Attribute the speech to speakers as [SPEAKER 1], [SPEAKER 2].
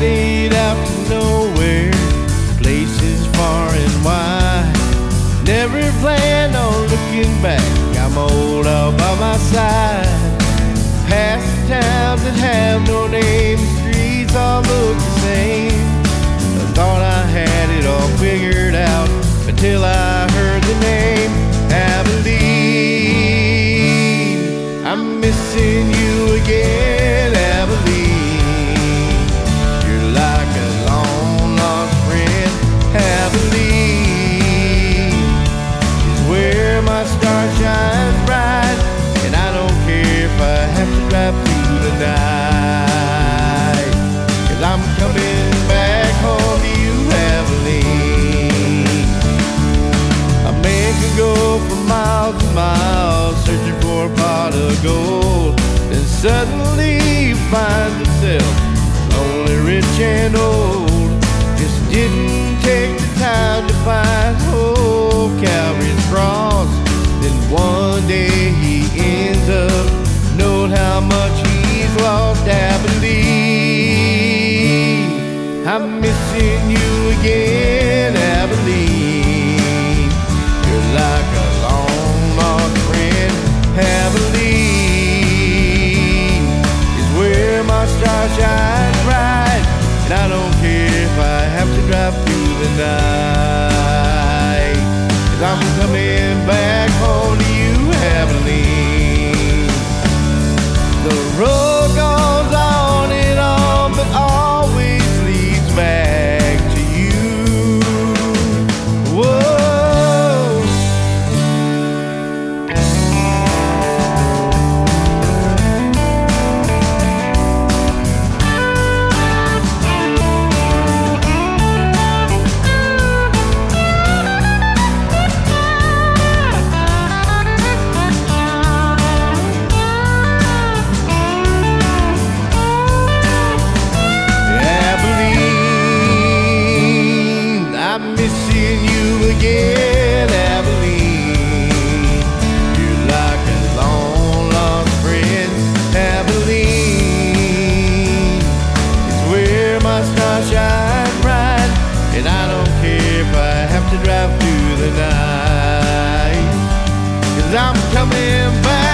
[SPEAKER 1] headed out to nowhere, places far and wide. Never planned on looking back, I'm old all by my side. Past towns that have no name, streets all look the same. I thought I gold, then suddenly find himself lonely, rich, and old. Just didn't take the time to find oh Calvary's cross. Then one day he ends up knowing how much he's lost. Abilene, I'm missing you again, Abilene. You're like a star shines bright, and I don't care if I have to drive through the night. Cause I'm coming coming back.